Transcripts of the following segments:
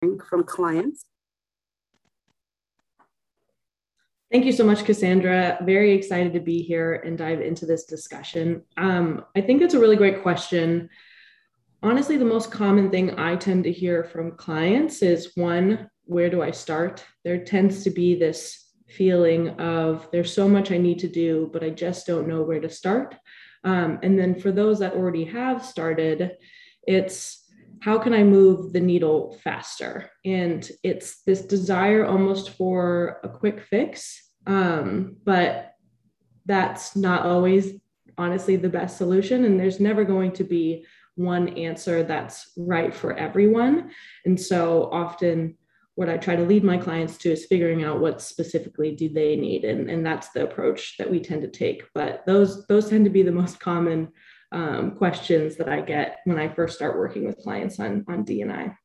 from clients. Thank you so much, Cassandra. Very excited to be here and dive into this discussion. Um, I think that's a really great question. Honestly, the most common thing I tend to hear from clients is one, where do I start? There tends to be this feeling of there's so much I need to do, but I just don't know where to start. Um, and then for those that already have started, it's how can I move the needle faster? And it's this desire almost for a quick fix, um, but that's not always honestly the best solution. And there's never going to be one answer that's right for everyone. And so often, what I try to lead my clients to is figuring out what specifically do they need, and, and that's the approach that we tend to take. But those those tend to be the most common um, questions that I get when I first start working with clients on, on DNI.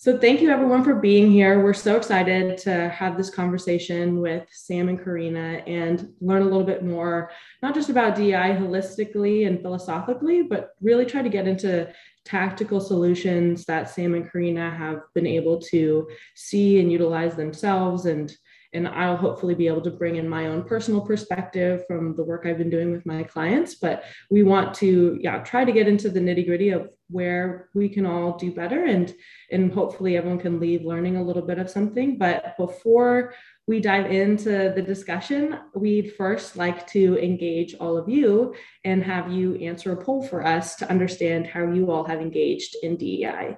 So thank you everyone for being here. We're so excited to have this conversation with Sam and Karina and learn a little bit more, not just about DI holistically and philosophically, but really try to get into tactical solutions that Sam and Karina have been able to see and utilize themselves and and I'll hopefully be able to bring in my own personal perspective from the work I've been doing with my clients. But we want to, yeah, try to get into the nitty gritty of where we can all do better and and hopefully everyone can leave learning a little bit of something. But before we dive into the discussion, we'd first like to engage all of you and have you answer a poll for us to understand how you all have engaged in DEI.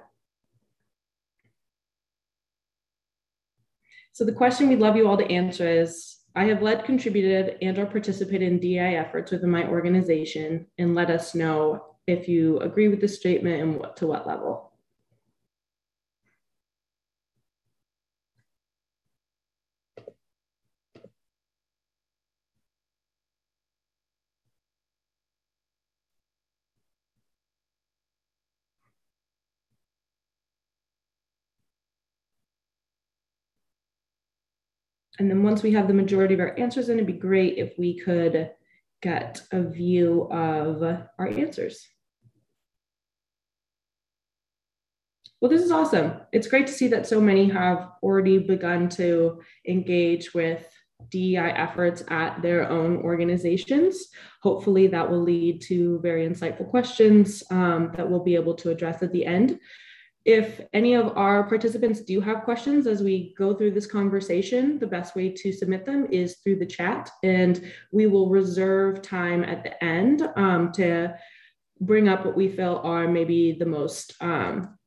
So the question we'd love you all to answer is, I have led, contributed, and or participated in DI efforts within my organization and let us know if you agree with the statement and what to what level. And then once we have the majority of our answers in, it'd be great if we could get a view of our answers. Well, this is awesome. It's great to see that so many have already begun to engage with DEI efforts at their own organizations. Hopefully, that will lead to very insightful questions um, that we'll be able to address at the end if any of our participants do have questions as we go through this conversation, the best way to submit them is through the chat, and we will reserve time at the end um, to bring up what we feel are maybe the most um,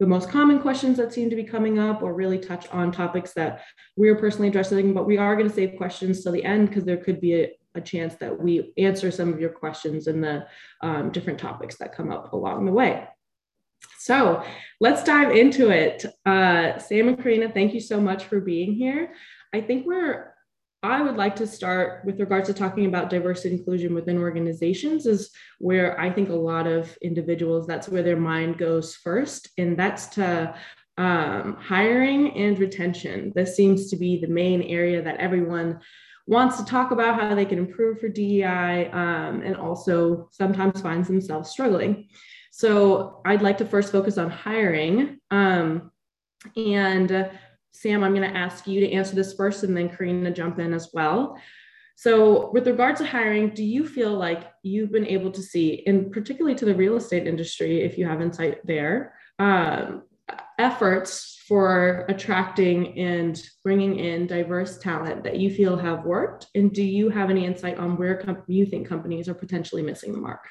the most common questions that seem to be coming up, or really touch on topics that we're personally addressing. But we are going to save questions till the end because there could be a, a, chance that we answer some of your questions and the um, different topics that come up along the way. So let's dive into it. Uh, Sam and Karina, thank you so much for being here. I think we're I would like to start with regards to talking about diversity inclusion within organizations is where I think a lot of individuals, that's where their mind goes first. And that's to um, hiring and retention. This seems to be the main area that everyone wants to talk about how they can improve for DEI um, and also sometimes finds themselves struggling. So I'd like to first focus on hiring. Um, and uh, Sam, I'm going to ask you to answer this first and then Karina jump in as well. So, with regard to hiring, do you feel like you've been able to see, and particularly to the real estate industry, if you have insight there, um, efforts for attracting and bringing in diverse talent that you feel have worked? And do you have any insight on where you think companies are potentially missing the mark?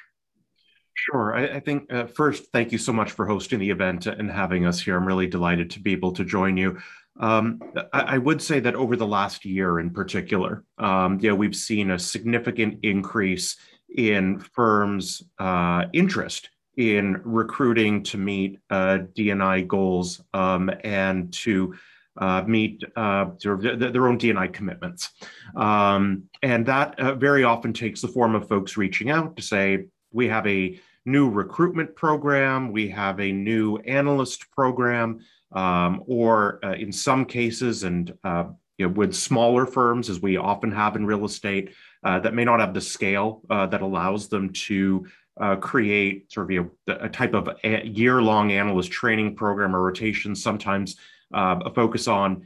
Sure. I, I think uh, first, thank you so much for hosting the event and having us here. I'm really delighted to be able to join you. Um, I, I, would say that over the last year in particular, um, yeah, we've seen a significant increase in firms' uh, interest in recruiting to meet uh, DNI goals um, and to uh, meet uh, their own DNI commitments. Um, and that uh, very often takes the form of folks reaching out to say, we have a new recruitment program, we have a new analyst program, um, or uh, in some cases, and uh, you know, with smaller firms, as we often have in real estate, uh, that may not have the scale uh, that allows them to uh, create sort of you know, a type of year-long analyst training program or rotation. Sometimes uh, a focus on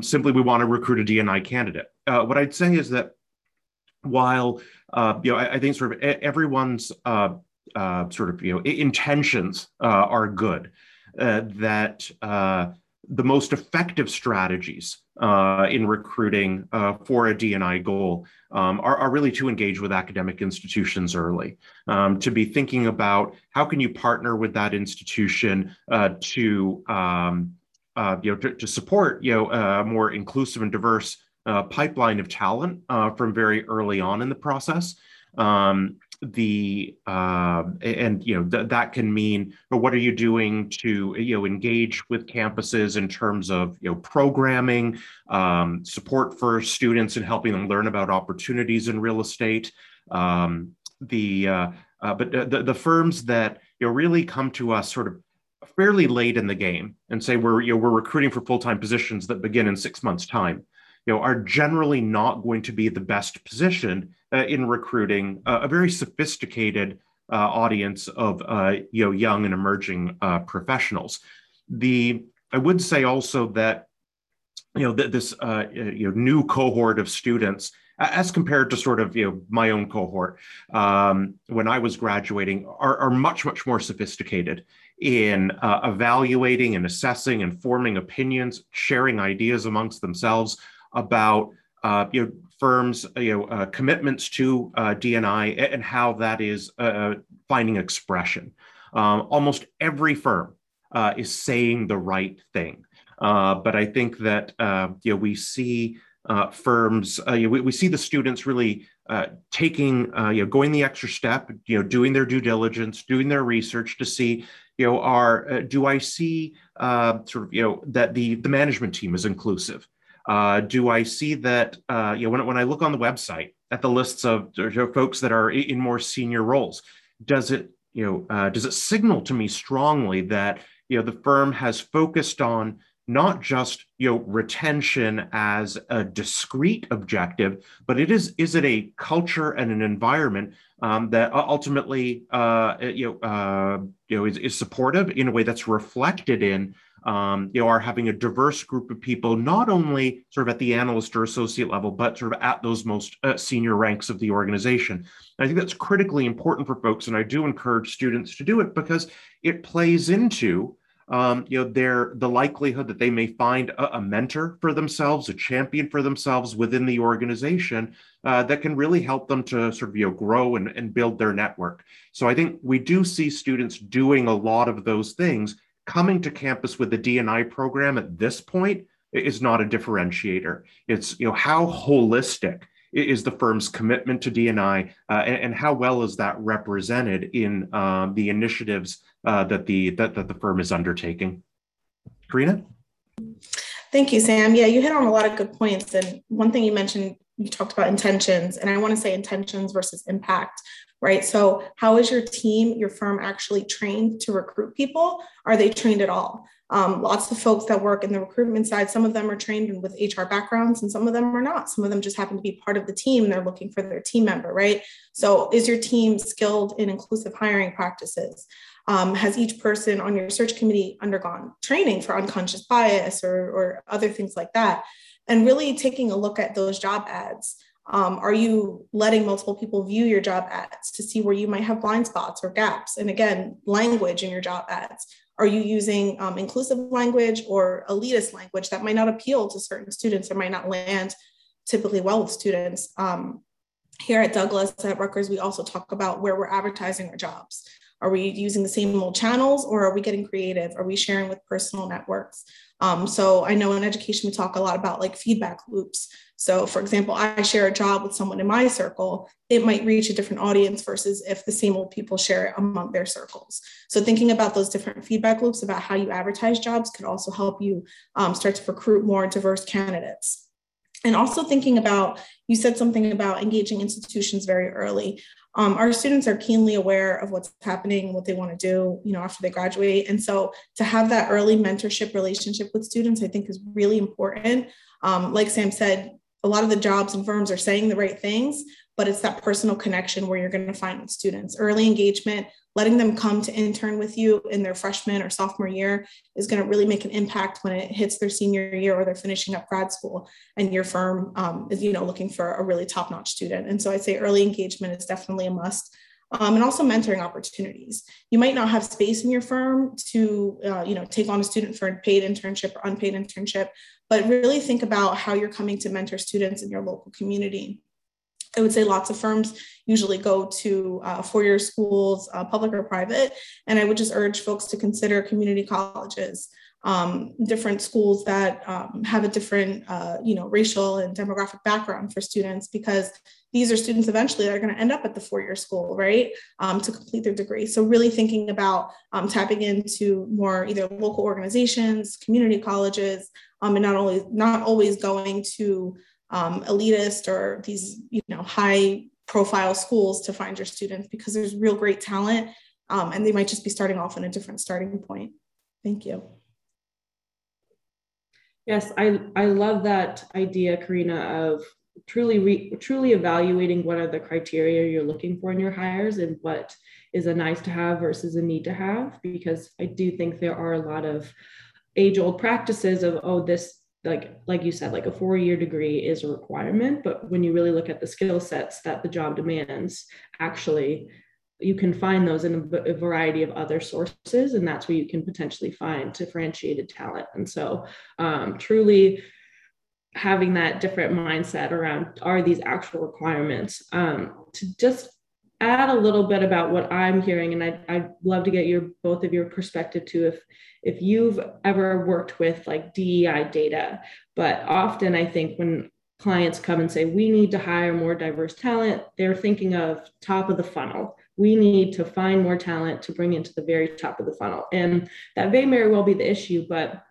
simply we want to recruit a DNI candidate. What I'd say is that while you know I, I, think sort of everyone's uh, sort of you know intentions are good, that the most effective strategies uh, in recruiting uh, for a DNI goal um, are, are, really to engage with academic institutions early, um, to be thinking about how can you partner with that institution uh, to um, uh, you know to, to, support you know a more inclusive and diverse uh, pipeline of talent uh, from very early on in the process. Um, the uh, and you know th- that can mean but what are you doing to you know engage with campuses in terms of you know programming um, support for students and helping them learn about opportunities in real estate um, the uh, uh, but the, the firms that you know really come to us sort of fairly late in the game and say we're you know we're recruiting for full-time positions that begin in six months time you know, are generally not going to be the best positioned uh, in recruiting uh, a very sophisticated uh, audience of uh, you know young and emerging uh, professionals. The I would say also that you know th- this uh, you know new cohort of students as compared to sort of you know my own cohort um, when I was graduating are, are much much more sophisticated in uh, evaluating and assessing and forming opinions, sharing ideas amongst themselves, about uh, you know firms you know uh, commitments to uh, DNI and how that is uh, finding expression. Um, almost every firm uh, is saying the right thing, uh, but I think that you know we see firms you know, we, we see the students really taking you know going the extra step you know doing their due diligence doing their research to see you know are do I see sort of you know that the the management team is inclusive uh, do I see that, uh, you know, when, when I look on the website at the lists of folks that are in more senior roles, does it, you know, uh, does it signal to me strongly that, you know, the firm has focused on not just you know retention as a discrete objective but it is is it a culture and an environment um, that ultimately uh, you know uh, you know is, is supportive in a way that's reflected in um, you know, are having a diverse group of people, not only sort of at the analyst or associate level, but sort of at those most uh, senior ranks of the organization. And I think that's critically important for folks, and I do encourage students to do it because it plays into um, you know their the likelihood that they may find a, a, mentor for themselves, a champion for themselves within the organization uh, that can really help them to sort of you know grow and, and build their network. So I think we do see students doing a lot of those things coming to campus with the DNI program at this point is not a differentiator. It's you know how holistic is the firm's commitment to DNI, uh, and, and, how well is that represented in um, the initiatives uh, that the that, that the firm is undertaking. Karina. Thank you, Sam. Yeah, you hit on a lot of good points. And one thing you mentioned, you talked about intentions, and I want to say intentions versus impact right? So, how is your team, your firm actually trained to recruit people? Are they trained at all? Um, lots of folks that work in the recruitment side, some of them are trained with HR backgrounds and some of them are not. Some of them just happen to be part of the team they're looking for their team member, right? So, is your team skilled in inclusive hiring practices? Um, has each person on your search committee undergone training for unconscious bias or, or other things like that? And really taking a look at those job ads um, are you letting multiple people view your job ads to see where you might have blind spots or gaps? And again, language in your job ads. Are you using um, inclusive language or elitist language that might not appeal to certain students or might not land typically well with students? Um, here at Douglass at Rutgers, we also talk about where we're advertising our jobs. Are we using the same old channels or are we getting creative? Are we sharing with personal networks? Um, so I know in education, we talk a lot about like feedback loops. So, for example, I share a job with someone in my circle, it might reach a different audience versus if the same old people share it among their circles. So, thinking about those different feedback loops about how you advertise jobs could also help you um, start to recruit more diverse candidates. And also thinking about, you said something about engaging institutions very early. Um, our students are keenly aware of what's happening, what they want to do, you know, after they graduate. And so to have that early mentorship relationship with students, I think is really important. Um, like Sam said, a lot of the jobs and firms are saying the right things, but it's that personal connection where you're going to find students. Early engagement, letting them come to intern with you in their freshman or sophomore year is going to really make an impact when it hits their senior year or they're finishing up grad school and your firm um, is, you know, looking for a really top-notch student. And so I'd say early engagement is definitely a must. Um, and also mentoring opportunities. You might not have space in your firm to, uh, you know, take on a student for a paid internship or unpaid internship, but really think about how you're coming to mentor students in your local community. I would say lots of firms usually go to uh, four-year schools, uh, public or private, and I would just urge folks to consider community colleges, um, different schools that um, have a different, uh, you know, racial and demographic background for students, because these are students eventually that are going to end up at the four-year school, right, um, to complete their degree. So really thinking about um, tapping into more either local organizations, community colleges, um, and not only not always going to um, elitist or these you know high profile schools to find your students because there's real great talent and they might just be starting off in a different starting point thank you yes i i love that idea karina of truly re, truly evaluating what are the criteria you're looking for in your hires and what is a nice to have versus a need to have because i do think there are a lot of age old practices of oh this like like you said like a four year degree is a requirement but when you really look at the skill sets that the job demands actually you can find those in a, variety of other sources and that's where you can potentially find differentiated talent. And so um, truly having that different mindset around are these actual requirements? Um, to just add a little bit about what i'm hearing and I, i'd love to get your both of your perspective too if if you've ever worked with like DEI data, but often I think when clients come and say, we need to hire more diverse talent, they're thinking of top of the funnel. We need to find more talent to bring into the very top of the funnel. And that may very well be the issue, but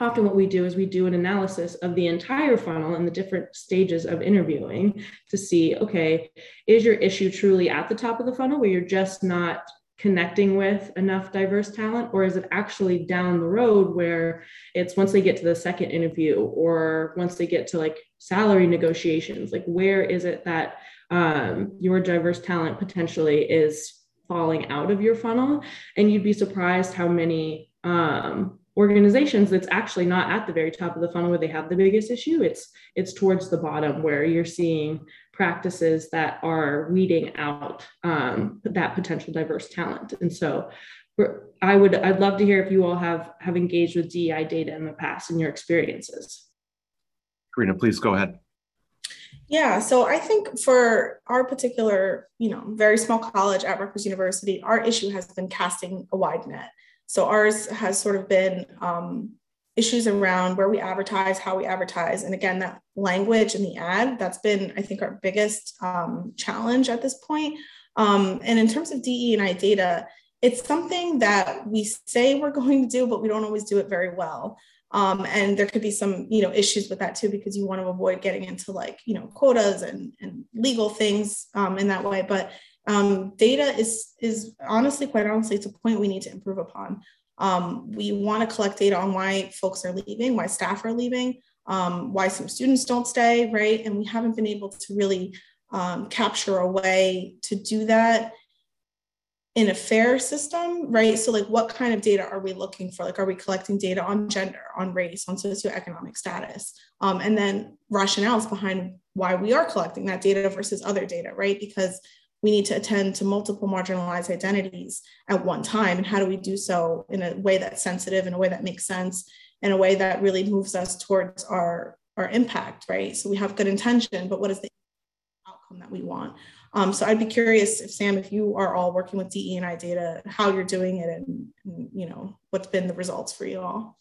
often what we do is we do an analysis of the entire funnel and the different stages of interviewing to see okay is your issue truly at the top of the funnel where you're just not connecting with enough diverse talent or is it actually down the road where it's once they get to the second interview or once they get to like salary negotiations like where is it that um, your diverse talent potentially is falling out of your funnel. And you'd be surprised how many um, organizations that's actually not at the very top of the funnel where they have the biggest issue. It's it's towards the bottom where you're seeing practices that are weeding out um, that potential diverse talent. And so i would i'd love to hear if you all have have engaged with dei data in the past and your experiences. Karina please go ahead yeah, so I think for our particular, you know, very small college at Rutgers University, our issue has been casting a wide net. So ours has sort of been um, issues around where we advertise, how we advertise, and again, that language in the ad, that's been, I think, our biggest um, challenge at this point. Um, and in terms of DE and I data, it's something that we say we're going to do, but we don't always do it very well. Um, and there could be some, you know, issues with that too, because you want to avoid getting into like, you know, quotas and, and legal things um, in that way. But um, data is is honestly, quite honestly, it's a point we need to improve upon. Um, we want to collect data on why folks are leaving, why staff are leaving, um, why some students don't stay, right? And we haven't been able to really um, capture a way to do that in a fair system, right? So, like, what kind of data are we looking for? Like, are we collecting data on gender, on race, on socioeconomic status? Um, and then rationales behind why we are collecting that data versus other data, right? Because we need to attend to multiple marginalized identities at one time. And how do we do so in a way that's sensitive, in a way that makes sense, in a way that really moves us towards our, our impact, right? So we have good intention, but what is the outcome that we want? Um, so I'd be curious if Sam, if you are all working with DE and I data, how you're doing it and, and, you know, what's been the results for you all?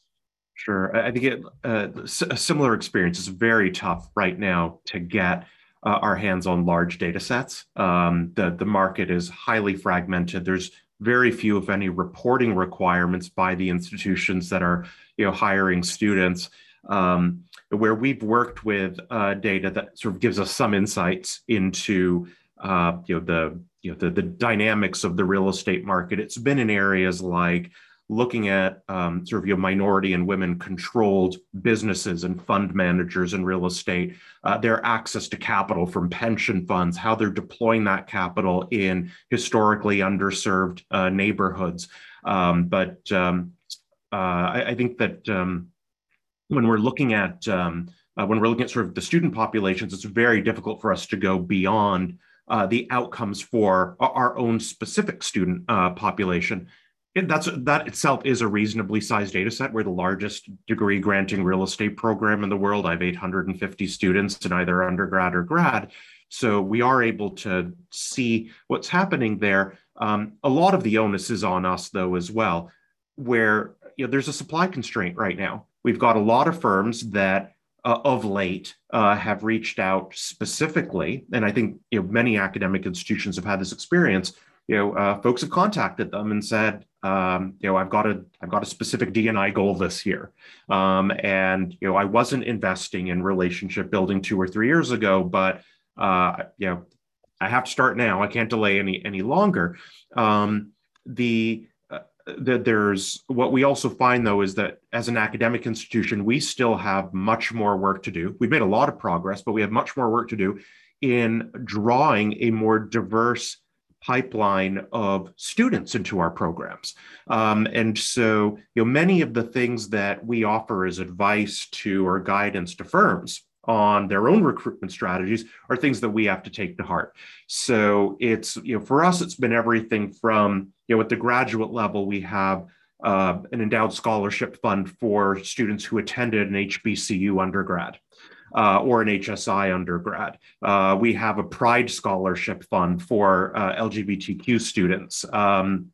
Sure. I think it, uh, a similar experience is very tough right now to get uh, our hands on large data sets. Um, the, the market is highly fragmented. There's very few, if any, reporting requirements by the institutions that are you know, hiring students. Um, where we've worked with uh, data that sort of gives us some insights into uh, you know the you know the, the dynamics of the real estate market. It's been in areas like looking at um, sort of your minority and women controlled businesses and fund managers in real estate, uh, their access to capital from pension funds, how they're deploying that capital in historically underserved uh, neighborhoods. Um, but um, uh, I, I, think that um, when we're looking at um, uh, when we're looking at sort of the student populations, it's very difficult for us to go beyond uh, the outcomes for our own specific student uh, population. It, that's that itself is a reasonably sized data set. We're the largest degree granting real estate program in the world. I have 850 students in either undergrad or grad. So we are able to see what's happening there. Um, a lot of the onus is on us, though, as well, where you know, there's a supply constraint right now. We've got a lot of firms that uh, of late uh, have reached out specifically, and I think you know many academic institutions have had this experience. You know, uh, folks have contacted them and said, um, you know, I've got a I've got a specific DNI goal this year, um, and you know, I wasn't investing in relationship building two or three years ago, but uh, you know, I have to start now. I can't delay any any longer. Um, the that there's what we also find though is that as an academic institution we still have much more work to do. We've made a lot of progress but we have much more work to do in drawing a more diverse pipeline of students into our programs. Um, and so you know many of the things that we offer as advice to or guidance to firms on their own recruitment strategies are things that we have to take to heart. So it's, you know, for us, it's been everything from, you know, at the graduate level, we have uh, an endowed scholarship fund for students who attended an HBCU undergrad. Uh, or an HSI undergrad. Uh, we have a Pride Scholarship Fund for uh, LGBTQ students. Um,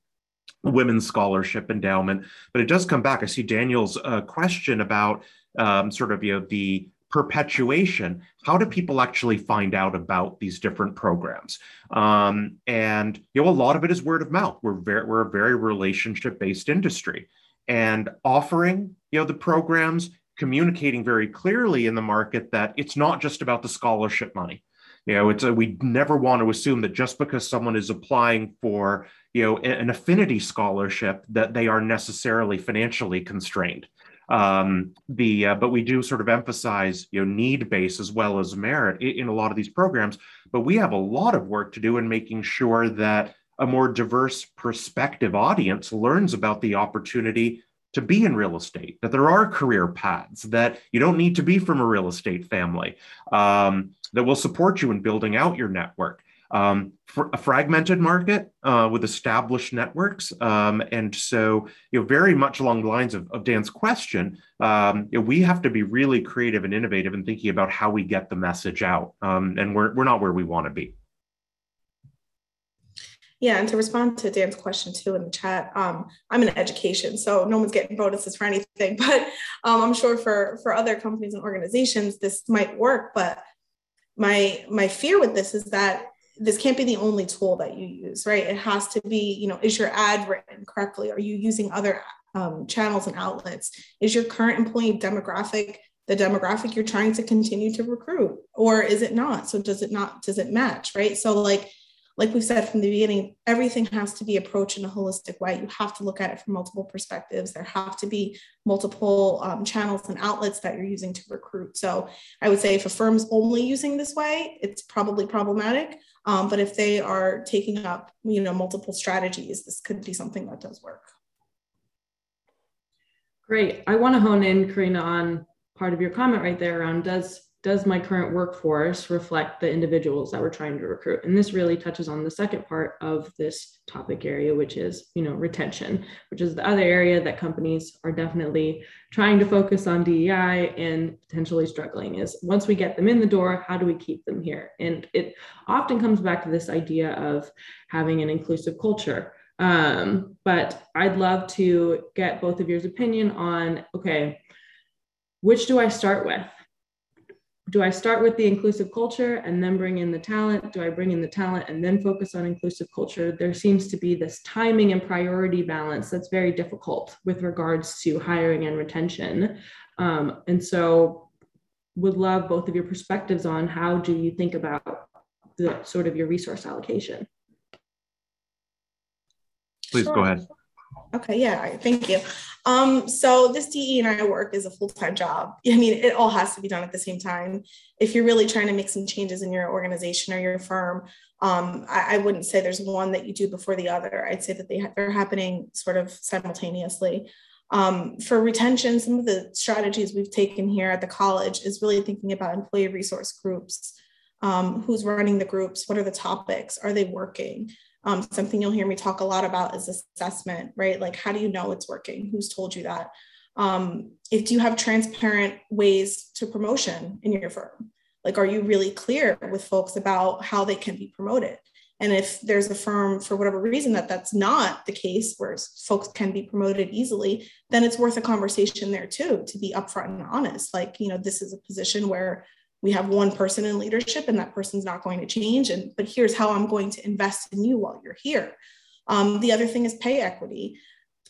women's scholarship endowment but it does come back i see daniel's uh, question about um, sort of you know the perpetuation how do people actually find out about these different programs? Um, and you know a lot of it is word of mouth. We're very we're a very relationship based industry. And offering you know the programs communicating very clearly in the market that it's not just about the scholarship money. You know it's a, we never want to assume that just because someone is applying for you know an affinity scholarship that they are necessarily financially constrained um, the uh, but we do sort of emphasize you know need base as well as merit in, in a lot of these programs. But we have a lot of work to do in making sure that a more diverse perspective audience learns about the opportunity to be in real estate, that there are career paths, that you don't need to be from a real estate family, um, that will support you in building out your network um, a fragmented market uh, with established networks. Um, and so, you know, very much along the lines of, of Dan's question, um, you know, we have to be really creative and innovative in thinking about how we get the message out. Um, and we're, we're not where we want to be. Yeah, and to respond to Dan's question too in the chat, um, I'm in education, so no one's getting bonuses for anything. But um, I'm sure for for other companies and organizations, this might work. But my my fear with this is that this can't be the only tool that you use, right? It has to be, you know, is your ad written correctly? Are you using other um, channels and outlets? Is your current employee demographic the demographic you're trying to continue to recruit, or is it not? So does it not? Does it match, right? So like like we've said from the beginning, everything has to be approached in a holistic way. You have to look at it from multiple perspectives. There have to be multiple um, channels and outlets that you're using to recruit. So I would say if a firm's only using this way, it's probably problematic. Um, but if they are taking up, you know, multiple strategies, this could be something that does work. Great. I want to hone in, Karina, on part of your comment right there around does does my current workforce reflect the individuals that we're trying to recruit? And this really touches on the second part of this topic area which is you know retention which is the other area that companies are definitely trying to focus on dei and potentially struggling is once we get them in the door how do we keep them here? And it often comes back to this idea of having an inclusive culture. Um, but i'd love to get both of yours opinion on okay which do i start with do I start with the inclusive culture and then bring in the talent? Do I bring in the talent and then focus on inclusive culture? There seems to be this timing and priority balance that's very difficult with regards to hiring and retention. Um, and so, would love both of your perspectives on how do you think about the sort of your resource allocation? Please sure. go ahead. Okay, yeah, thank you. Um, so this DE and I work is a full-time job. I mean, it all has to be done at the same time. If you're really trying to make some changes in your organization or your firm, um, I, I, wouldn't say there's one that you do before the other. I'd say that they ha- they're happening sort of simultaneously. Um, for retention, some of the strategies we've taken here at the college is really thinking about employee resource groups. Um, who's running the groups? What are the topics? Are they working? Um, something you'll hear me talk a lot about is assessment, right? Like, how do you know it's working? Who's told you that? Um, if you have transparent ways to promotion in your firm, like, are you really clear with folks about how they can be promoted? And if there's a firm for whatever reason that that's not the case, where folks can be promoted easily, then it's worth a conversation there too to be upfront and honest. Like, you know, this is a position where we have one person in leadership and that person's not going to change. And but here's how i'm going to invest in you while you're here. Um, the other thing is pay equity.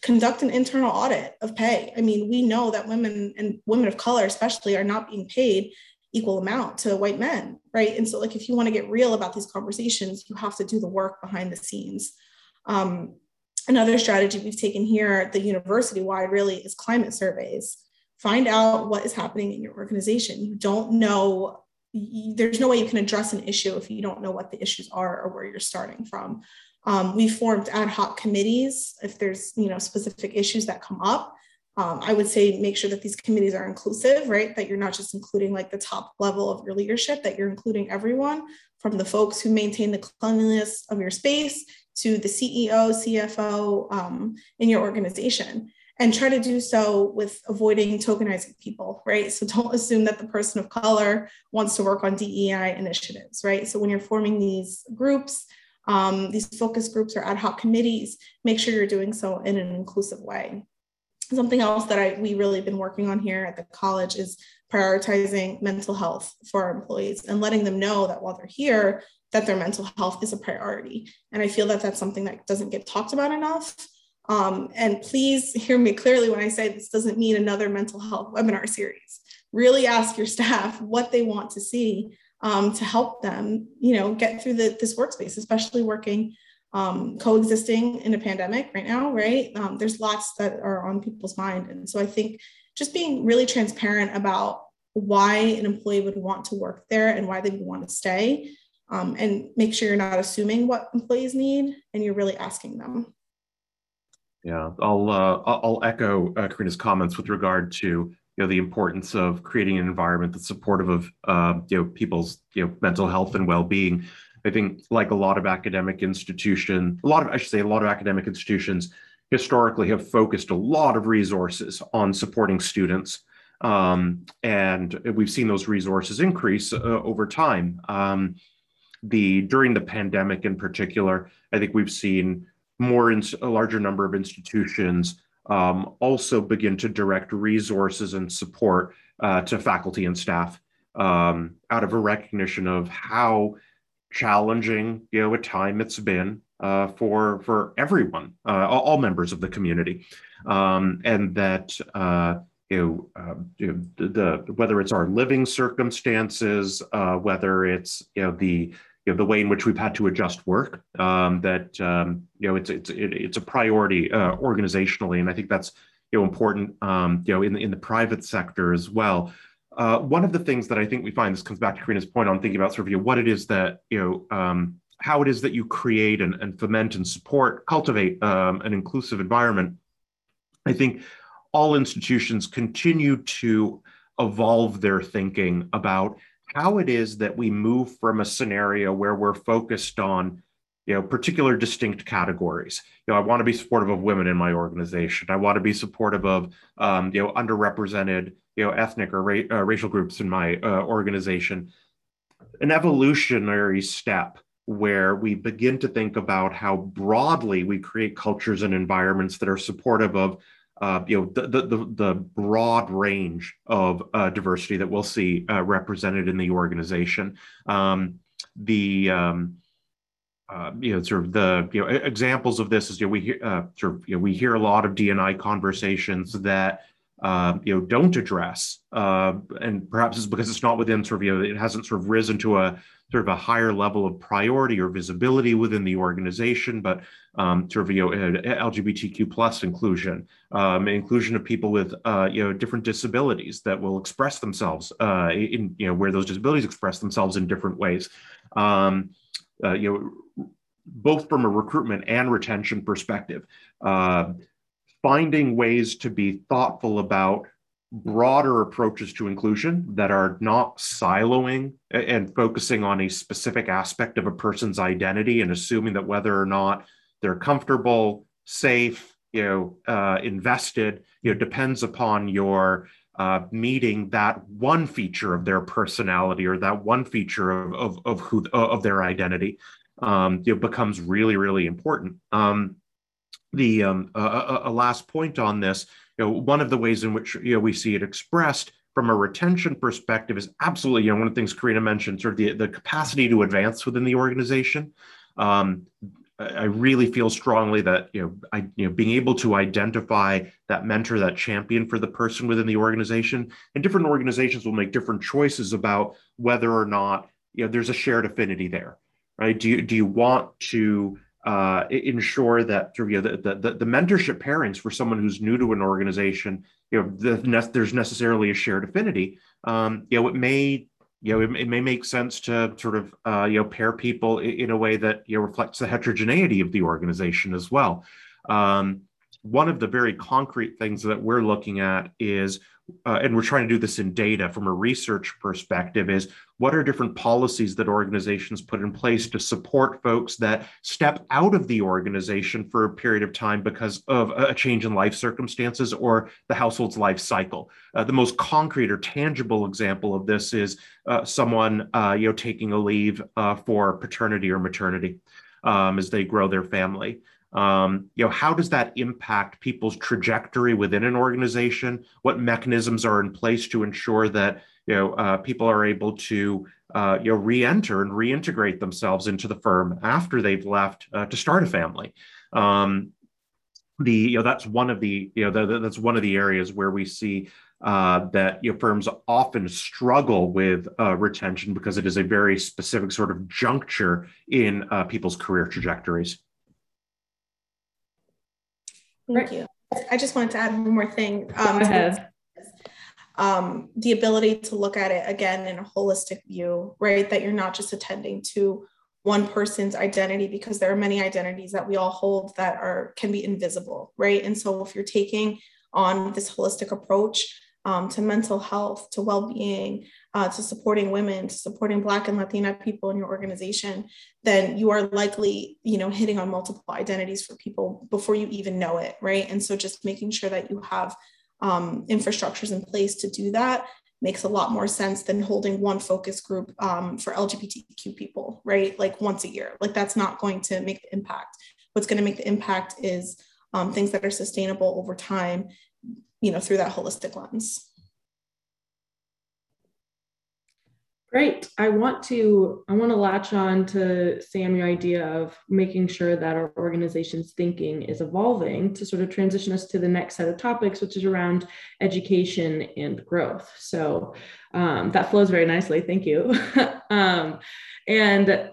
Conduct an internal audit of pay. I mean we know that women and women of color especially are not being paid equal amount to white men right? And so like if you want to get real about these conversations you have to do the work behind the scenes. Um, another strategy we've taken here at the university wide really is climate surveys find out what is happening in your organization. You don't know, there's no way you can address an issue if you don't know what the issues are or where you're starting from. Um, we formed ad hoc committees if there's you know specific issues that come up. Um, I would say make sure that these committees are inclusive, right? That you're not just including like the top level of your leadership, that you're including everyone from the folks who maintain the cleanliness of your space to the CEO, CFO um, in your organization and try to do so with avoiding tokenizing people, right? So don't assume that the person of color wants to work on DEI initiatives, right? So when you're forming these groups, um, these focus groups or ad hoc committees, make sure you're doing so in an inclusive way. Something else that I, we really been working on here at the college is prioritizing mental health for our employees and letting them know that while they're here, that their mental health is a priority. And I feel that that's something that doesn't get talked about enough. Um, and please hear me clearly when I say this doesn't mean another mental health webinar series. Really ask your staff what they want to see um, to help them, you know, get through the, this workspace, especially working um, coexisting in a pandemic right now, right? Um, there's lots that are on people's mind. And so I think just being really transparent about why an employee would want to work there and why they would want to stay um, and make sure you're not assuming what employees need and you're really asking them. Yeah, I'll uh, I'll echo uh, Karina's comments with regard to you know the importance of creating an environment that's supportive of uh, you know people's you know mental health and well-being. I think like a lot of academic institutions, a lot of I should say a lot of academic institutions historically have focused a lot of resources on supporting students, um, and we've seen those resources increase uh, over time. Um, the during the pandemic in particular, I think we've seen more in a larger number of institutions um, also begin to direct resources and support uh, to faculty and staff um, out of a recognition of how challenging you know a time it's been uh, for for everyone uh, all, members of the community. Um, and that uh, you know, uh, you know the, the, whether it's our living circumstances uh, whether it's you know the you know, the way in which we've had to adjust work. Um, that um, you know, it's it's it, it's a priority uh, organizationally, and I think that's you know important. Um, you know, in the, in the private sector as well. Uh, one of the things that I think we find this comes back to Karina's point on thinking about sort of you know, what it is that you know um, how it is that you create and, and foment and support, cultivate um, an inclusive environment. I think all institutions continue to evolve their thinking about how it is that we move from a scenario where we're focused on you know particular distinct categories. You know i want to be supportive of women in my organization. I want to be supportive of um, you know underrepresented you know ethnic or ra- uh, racial groups in my uh, organization. An evolutionary step where we begin to think about how broadly we create cultures and environments that are supportive of uh, you know the, the, the broad range of uh, diversity that we'll see uh, represented in the organization. Um, the um, uh, you know sort of the you know examples of this is you know we hear uh, sort of you know we hear a lot of DNI conversations that uh, you know don't address and perhaps it's because it's not within sort of you know it hasn't sort of risen to a sort of a higher level of priority or visibility within the organization, but um, sort of you know LGBTQ plus inclusion, um, inclusion of people with uh, you know different disabilities that will express themselves uh, in you know where those disabilities express themselves in different ways. Um, uh, you know, both from a recruitment and retention perspective, uh, finding ways to be thoughtful about broader approaches to inclusion that are not siloing and focusing on a specific aspect of a person's identity and assuming that whether or not they're comfortable, safe, you know, uh, invested, you know, depends upon your uh, meeting that one feature of their personality or that one feature of of, of who of their identity, um, you know, becomes really really important. Um, the um, a, a last point on this you know, one of the ways in which you know we see it expressed from a retention perspective is absolutely, you know, one of the things Karina mentioned, sort of the, the capacity to advance within the organization. Um, I really feel strongly that you know, I you know, being able to identify that mentor, that champion for the person within the organization, and different organizations will make different choices about whether or not you know there's a shared affinity there, right? Do you do you want to uh, ensure that through you know, the, the, the mentorship pairings for someone who's new to an organization, you know, the, there's necessarily a shared affinity. Um, you know, it may you know, it, it, may make sense to sort of uh, you know pair people in a way that you know reflects the heterogeneity of the organization as well. Um, one of the very concrete things that we're looking at is uh, and we're trying to do this in data from a research perspective is what are different policies that organizations put in place to support folks that step out of the organization for a period of time because of a change in life circumstances or the household's life cycle? Uh, the most concrete or tangible example of this is uh, someone uh, you know taking a leave uh, for paternity or maternity um, as they grow their family um, you know how does that impact people's trajectory within an organization what mechanisms are in place to ensure that you know uh, people are able to uh, you know re-enter and reintegrate themselves into the firm after they've left uh, to start a family um, the you know that's one of the you know the, the, that's one of the areas where we see uh, that you know, firms often struggle with uh, retention because it is a very specific sort of juncture in uh, people's career trajectories. Thank you. I just wanted to add one more thing. Um, Go ahead. Um, the ability to look at it again in a holistic view, right? That you're not just attending to one person's identity because there are many identities that we all hold that are can be invisible, right? And so if you're taking on this holistic approach, um, to mental health, to well-being, uh, to supporting women, to supporting Black and Latina people in your organization, then you are likely, you know, hitting on multiple identities for people before you even know it, right? And so just making sure that you have um, infrastructures in place to do that makes a lot more sense than holding one focus group um, for LGBTQ people, right? Like once a year. Like that's not going to make the impact. What's going to make the impact is um, things that are sustainable over time you know, through that holistic lens. Great. I want to I want to latch on to Sam your idea of making sure that our organization's thinking is evolving to sort of transition us to the next set of topics, which is around education and growth. So um, that flows very nicely. Thank you. um, and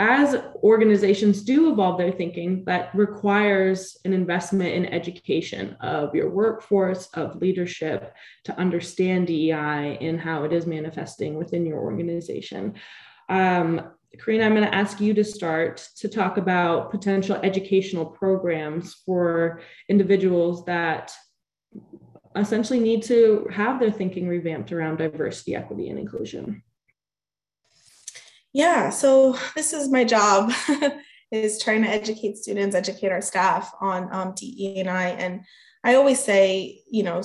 as organizations do evolve their thinking, that requires an investment in education of your workforce, of leadership to understand DEI and how it is manifesting within your organization. Um, Karina, I'm going to ask you to start to talk about potential educational programs for individuals that essentially need to have their thinking revamped around diversity, equity, and inclusion. Yeah, so this is my job is trying to educate students, educate our staff on um, DE and I. Always say, you know,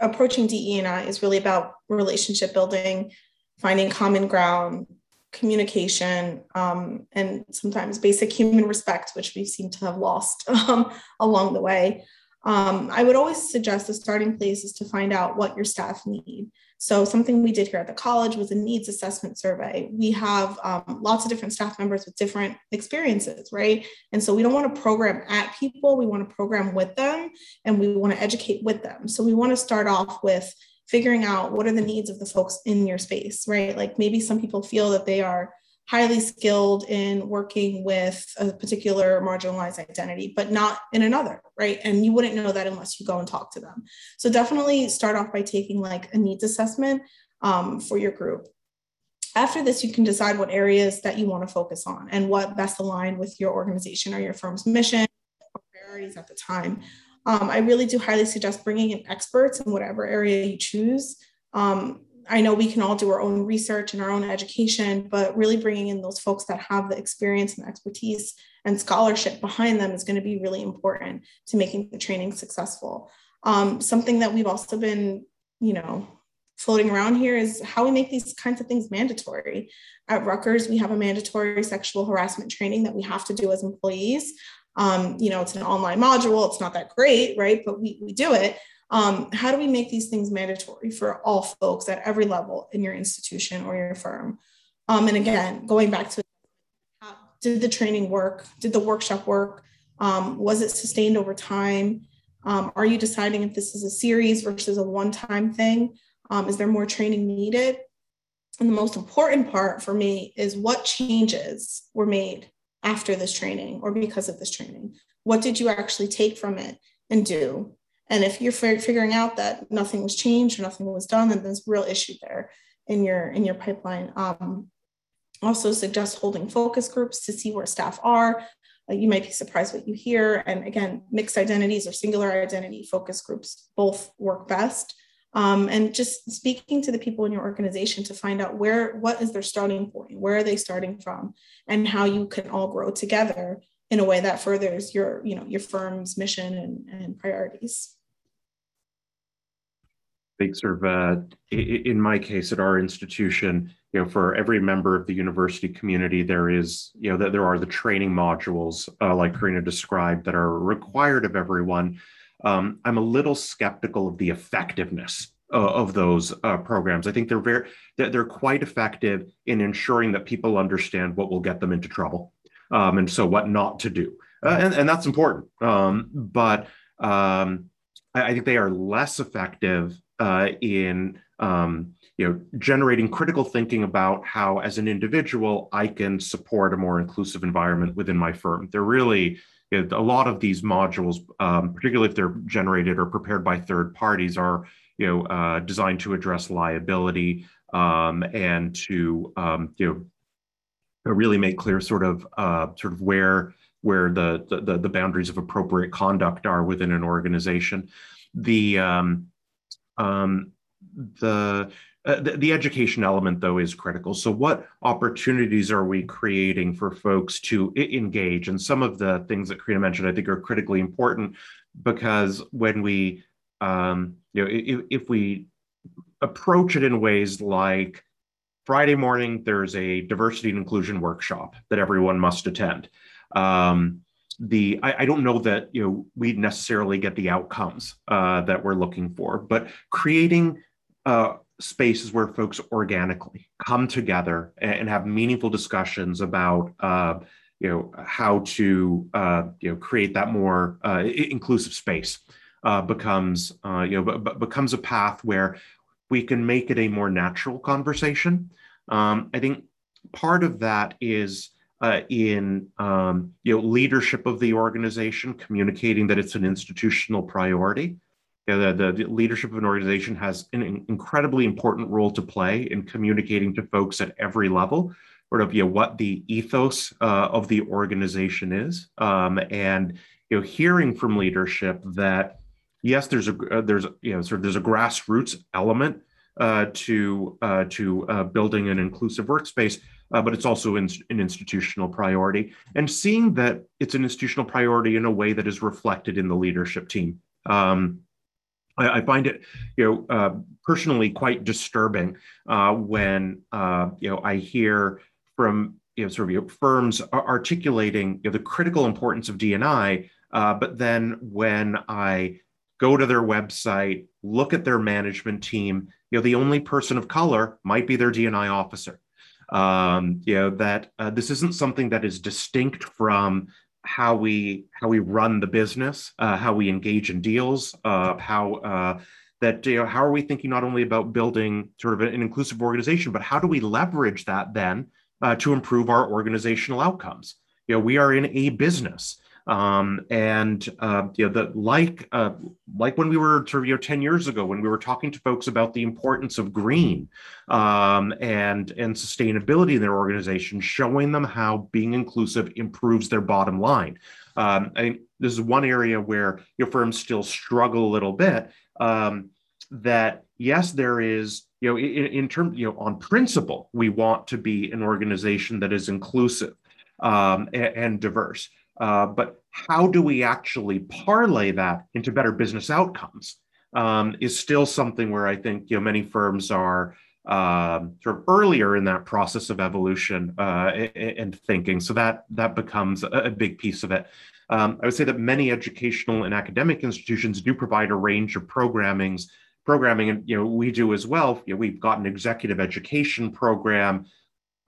approaching DE and I is really about relationship building, finding common ground, communication, um, and sometimes basic human respect, which we seem to have lost um, along the way. Um, I would always suggest the starting place is to find out what your staff need. So something we did here at the college was a needs assessment survey. We have um, lots of different staff members with different experiences, right? And so we don't want to program at people, we want to program with them and we want to educate with them. So we want to start off with figuring out what are the needs of the folks in your space, right? Like maybe some people feel that they are highly skilled in working with a particular marginalized identity, but not in another, right? And you wouldn't know that unless you go and talk to them. So definitely start off by taking like a needs assessment um, for your group. After this, you can decide what areas that you want to focus on and what best align with your organization or your firm's mission or priorities at the time. Um, I really do highly suggest bringing in experts in whatever area you choose. Um, I know we can all do our own research and our own education, but really bringing in those folks that have the experience and expertise and scholarship behind them is going to be really important to making the training successful. Um, something that we've also been, you know, floating around here is how we make these kinds of things mandatory. At Rutgers, we have a mandatory sexual harassment training that we have to do as employees. Um, you know, it's an online module, it's not that great, right? But we, we do it. Um, how do we make these things mandatory for all folks at every level in your institution or your firm? Um, and again, going back to how, did the training work? Did the workshop work? Um, was it sustained over time? Um, are you deciding if this is a series versus a one time thing? Um, is there more training needed? And the most important part for me is what changes were made after this training or because of this training? What did you actually take from it and do? And if you're figuring out that nothing was changed or nothing was done, then there's a real issue there in your in your pipeline. Um, also suggest holding focus groups to see where staff are. Uh, you might be surprised what you hear. And again, mixed identities or singular identity focus groups both work best. Um, and just speaking to the people in your organization to find out where what is their starting point, where are they starting from, and how you can all grow together in a way that furthers your you know your firm's mission and, and priorities think sort of uh, in my case at our institution you know for every member of the university community there is you know that there are the training modules uh, like karina described that are required of everyone. Um, i'm a little skeptical of the effectiveness uh, of those uh, programs. I think they're very they're quite effective in ensuring that people understand what will get them into trouble um, and so what not to do. Uh, and, and that's important. Um, but um, I think they are less effective uh, in um, you know generating critical thinking about how as an individual i can support a more inclusive environment within my firm. They're really you know, a lot of these modules um, particularly if they're generated or prepared by third parties are you know uh, designed to address liability um, and to um, you know really make clear sort of uh, sort of where where the, the the boundaries of appropriate conduct are within an organization. The um, um, the, uh, the, education element though is critical. So what opportunities are we creating for folks to engage? And some of the things that Karina mentioned, I think, are critically important because when we, um, you know, if, if we approach it in ways like Friday morning, there's a diversity and inclusion workshop that everyone must attend. Um, the I, I, don't know that you know we necessarily get the outcomes uh, that we're looking for, but creating uh, spaces where folks organically come together and, and have meaningful discussions about uh, you know how to uh, you know create that more uh, inclusive space uh, becomes you know b- becomes a path where we can make it a more natural conversation. Um, I think part of that is uh, in um, you know leadership of the organization, communicating that it's an institutional priority. You know, the, the, leadership of an organization has an incredibly important role to play in communicating to folks at every level, sort of you know what the ethos uh, of the organization is, um, and you know hearing from leadership that yes, there's a uh, there's you know sort of there's a grassroots element uh, to uh, to uh, building an inclusive workspace, uh, but it's also in, an institutional priority. And seeing that it's an institutional priority in a way that is reflected in the leadership team. Um, I, I, find it, you know, uh, personally quite disturbing uh, when uh, you know I hear from you know sort of you know, firms articulating you know, the critical importance of DNI, uh, but then when I go to their website, look at their management team, you know, the only person of color might be their DNI officer um, you know that uh, this isn't something that is distinct from how we how we run the business uh, how we engage in deals uh, how uh, that you know how are we thinking not only about building sort of an inclusive organization but how do we leverage that then uh, to improve our organizational outcomes. You know, we are in a business. Um, and uh, you know, the, like uh, like when we were sort of you know 10 years ago when we were talking to folks about the importance of green um, and and sustainability in their organization, showing them how being inclusive improves their bottom line. Um, I this is one area where your firms still struggle a little bit. Um, that yes, there is you know in, in terms you know on principle we want to be an organization that is inclusive um, and, and diverse uh, but how do we actually parlay that into better business outcomes um, is still something where I think you know many firms are um, sort of earlier in that process of evolution uh, and thinking. So that that becomes a, big piece of it. Um, I would say that many educational and academic institutions do provide a range of programmings, programming, and you know we do as well. You know, we've got an executive education program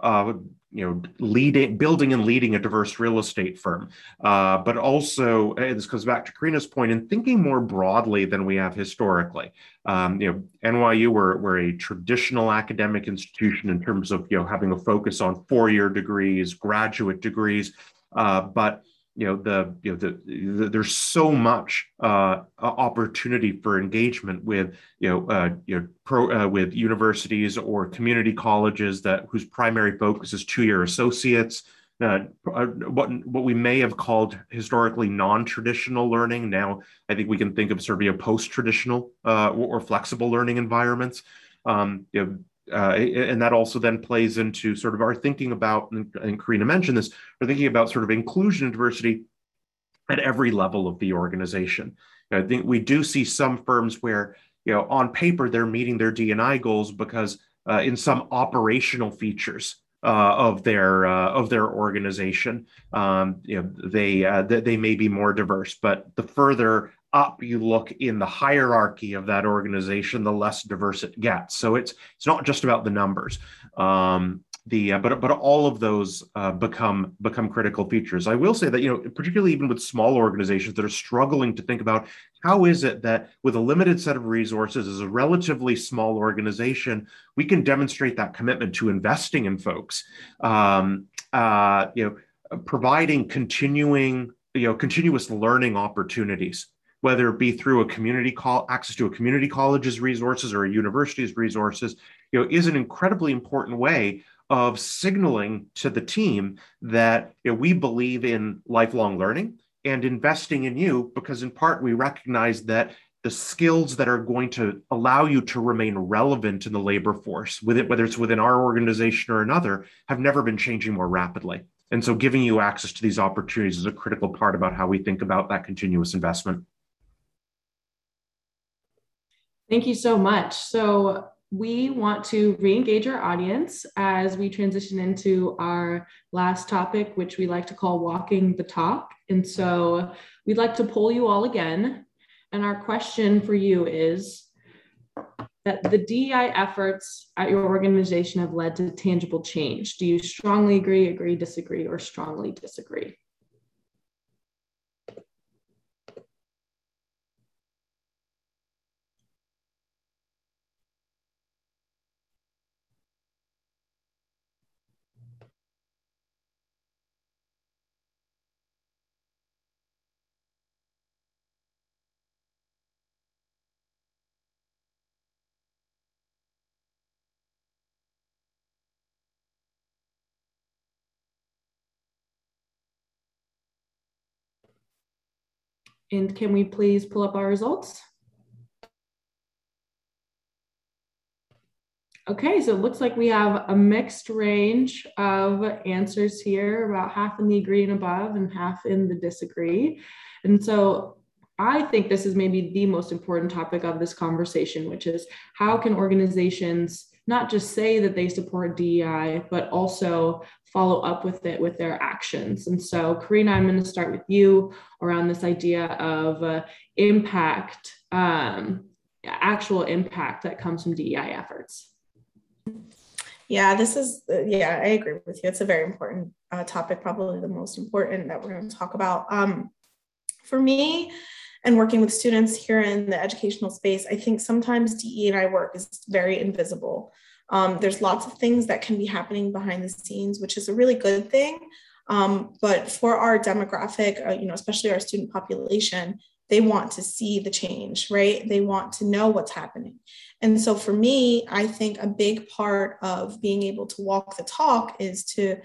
uh, you know, leading, building and leading a diverse real estate firm, uh, but also this goes back to Karina's point in thinking more broadly than we have historically. Um, you know, NYU we're, we're a traditional academic institution in terms of you know having a focus on four-year degrees, graduate degrees, uh, but you know the you know the, the there's so much uh, opportunity for engagement with you know uh, you know pro uh, with universities or community colleges that whose primary focus is two year associates. Uh, uh, what what we may have called historically non-traditional learning now I think we can think of sort of a post-traditional uh, or, or, flexible learning environments. Um, you know, uh, and that also then plays into sort of our thinking about, and Karina mentioned this, we're thinking about sort of inclusion and diversity at every level of the organization. I think we do see some firms where, you know, on paper they're meeting their D&I goals because uh, in some operational features uh, of their uh, of their organization, um, you know, they uh, they may be more diverse. But the further up you look in the hierarchy of that organization, the less diverse it gets. So it's it's not just about the numbers. Um, the uh, but but all of those uh, become become critical features. I will say that you know particularly even with small organizations that are struggling to think about how is it that with a limited set of resources as a relatively small organization we can demonstrate that commitment to investing in folks. Um, uh, you know, providing continuing you know continuous learning opportunities whether it be through a community call access to a community college's resources or a university's resources, you know, is an incredibly important way of signaling to the team that you know, we believe in lifelong learning and investing in you because in part we recognize that the skills that are going to allow you to remain relevant in the labor force with it whether it's within our organization or another have never been changing more rapidly. And so giving you access to these opportunities is a critical part about how we think about that continuous investment Thank you so much. So we want to re-engage our audience as we transition into our last topic, which we like to call walking the talk. And so we'd like to poll you all again. And our question for you is that the DEI efforts at your organization have led to tangible change. Do you strongly agree, agree, disagree, or strongly disagree? And can we please pull up our results? Okay, so it looks like we have a mixed range of answers here, about half in the agree and above and half in the disagree. And so I think this is maybe the most important topic of this conversation, which is how can organizations not just say that they support DEI, but also follow up with it with their actions. And so, Karina, I'm going to start with you around this idea of uh, impact, um, actual impact that comes from DEI efforts. Yeah, this is, uh, yeah, I agree with you. It's a very important uh, topic, probably the most important that we're going to talk about. Um, for me, and working with students here in the educational space, I think sometimes DE and I work is very invisible. Um, there's lots of things that can be happening behind the scenes, which is a really good thing. Um, but for our demographic, uh, you know, especially our student population, they want to see the change, right? They want to know what's happening. And so for me, I think a big part of being able to walk the talk is to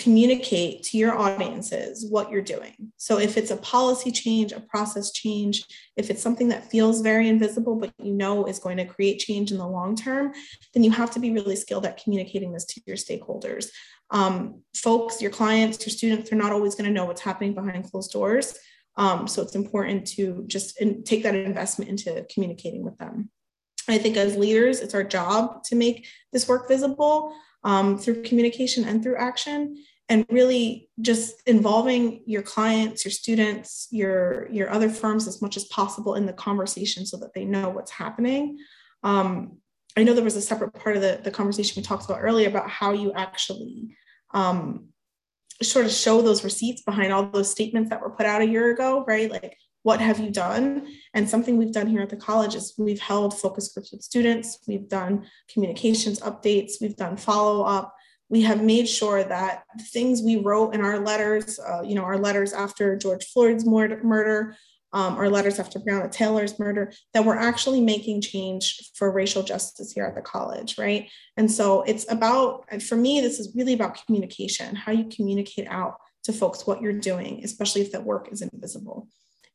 communicate to your audiences what you're doing. So if it's a policy change, a process change, if it's something that feels very invisible, but you know is going to create change in the long term, then you have to be really skilled at communicating this to your stakeholders. Um, folks, your clients, your students, they're not always going to know what's happening behind closed doors. Um, so it's important to just in, take that investment into communicating with them. I think as leaders, it's our job to make this work visible um, through communication and through action and really just involving your clients your students your your other firms as much as possible in the conversation so that they know what's happening. Um, i know there was a separate part of the, the conversation we talked about earlier about how you actually um, sort of show those receipts behind all those statements that were put out a year ago right? Like what have you done? And something we've done here at the college is we've held focus groups with students, we've done communications updates, we've done follow up. We have made sure that the things we wrote in our letters, uh, you know, our letters after George Floyd's murder, um, our letters after Breonna Taylor's murder, that we're actually making change for racial justice here at the college, right? And so it's about, for me, this is really about communication, how you communicate out to folks what you're doing, especially if that work is invisible.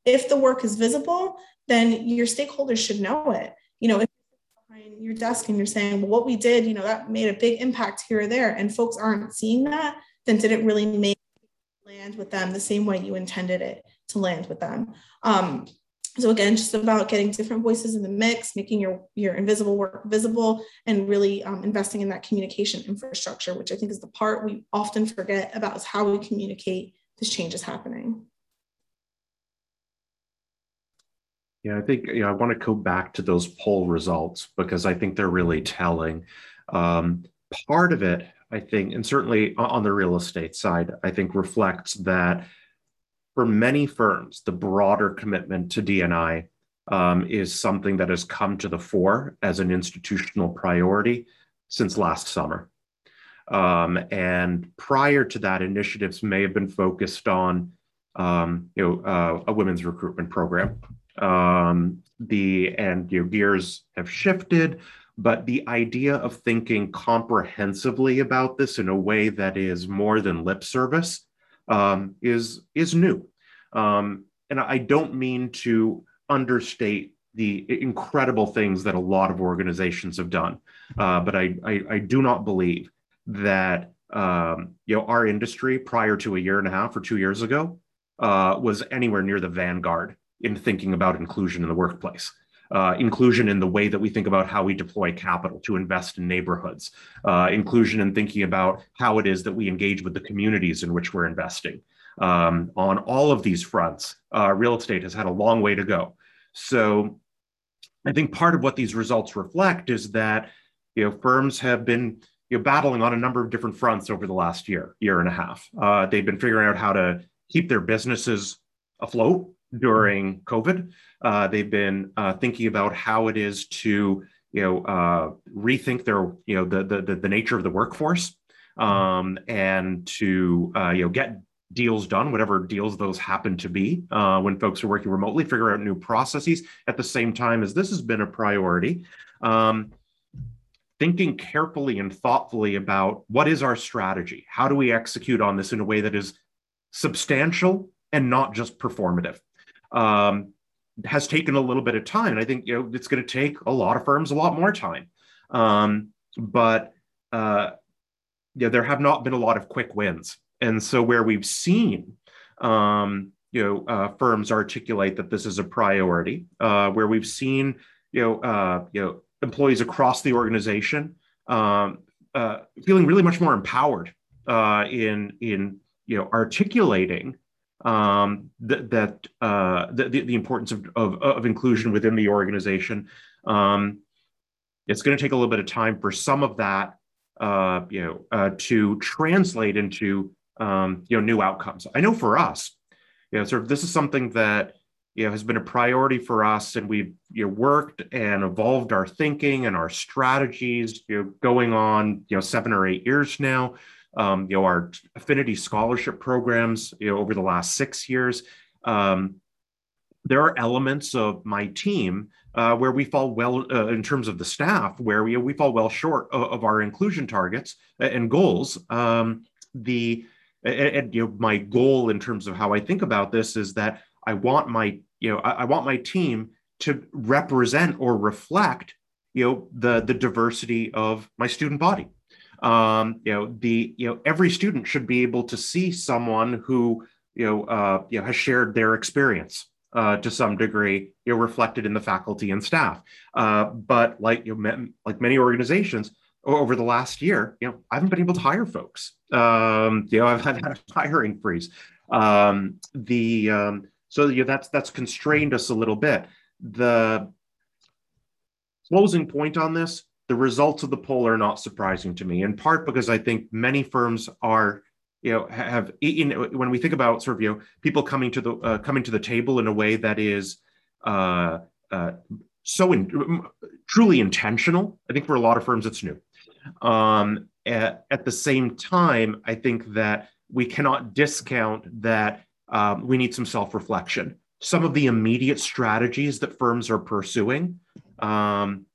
If the work is visible, then your stakeholders should know it. You know, if behind your desk and you're saying, well, what we did, you know, that made a big impact here or there, and folks aren't seeing that, then did it really make land with them the same way you intended it to land with them? Um, so again, just about getting different voices in the mix, making your your invisible work visible, and really um, investing in that communication infrastructure, which I think is the part we often forget about is how we communicate this change is happening. Yeah, I think you know, I want to go back to those poll results because I think they're really telling. Um, part of it, I think, and certainly on the real estate side, I think reflects that for many firms, the broader commitment to DNI um, is something that has come to the fore as an institutional priority since last summer. Um, and prior to that, initiatives may have been focused on, um, you know, uh, a women's recruitment program um, the and your gears have shifted, but the idea of thinking comprehensively about this in a way that is more than lip service um, is is new. Um, and I don't mean to understate the incredible things that a lot of organizations have done, uh, but I, I, I do not believe that um, you know our industry prior to a year and a half or two years ago uh, was anywhere near the vanguard in thinking about inclusion in the workplace. Uh, inclusion in the way that we think about how we deploy capital to invest in neighborhoods, uh, inclusion in thinking about how it is that we engage with the communities in which we're investing. Um, on all of these fronts, uh, real estate has had a long way to go. So I think part of what these results reflect is that you know firms have been you know, battling on a number of different fronts over the last year, year and a half. Uh, they've been figuring out how to keep their businesses afloat during COVID. Uh, they've been uh, thinking about how it is to you know uh, rethink their you know the, the the nature of the workforce um, and to uh, you know get deals done, whatever deals those happen to be uh, when folks are working remotely, figure out new processes at the same time as this has been a priority. Um, thinking carefully and thoughtfully about what is our strategy? How do we execute on this in a way that is substantial and not just performative? Um, has taken a little bit of time. And I think you know it's going to take a lot of firms a lot more time. Um, but uh, yeah, there have not been a lot of quick wins. And so where we've seen um, you know uh, firms articulate that this is a priority, uh, where we've seen you know uh, you know employees across the organization um, uh, feeling really much more empowered uh, in in you know articulating um, that, that uh, the, the importance of, of, of, inclusion within the organization. Um, it's going to take a little bit of time for some of that, uh, you know, uh, to translate into um, you know new outcomes. I know for us, you know, sort of this is something that you know has been a priority for us and we've you know, worked and evolved our thinking and our strategies you know going on you know seven or eight years now um, you know our affinity scholarship programs you know over the last six years um, there are elements of my team uh, where we fall well uh, in terms of the staff where we, we fall well short of, of our inclusion targets and goals um, the and, and, you know my goal in terms of how i think about this is that I want my, you know, I, I want my team to represent or reflect, you know, the the diversity of my student body. Um, you know, the you know every student should be able to see someone who you know uh, you know has shared their experience uh, to some degree, you know, reflected in the faculty and staff. Uh, but like you know, like many organizations over the last year, you know, I haven't been able to hire folks. Um, you know, I've had a hiring freeze. Um, the um, so you know, that's that's constrained us a little bit. The closing point on this, the results of the poll are not surprising to me, in part because I think many firms are, you know, have in, when we think about sort of you know people coming to the uh, coming to the table in a way that is uh, uh, so in, truly intentional. I think for a lot of firms it's new. Um, at, at the same time, I think that we cannot discount that um, we need some self reflection. Some of the immediate strategies that firms are pursuing um,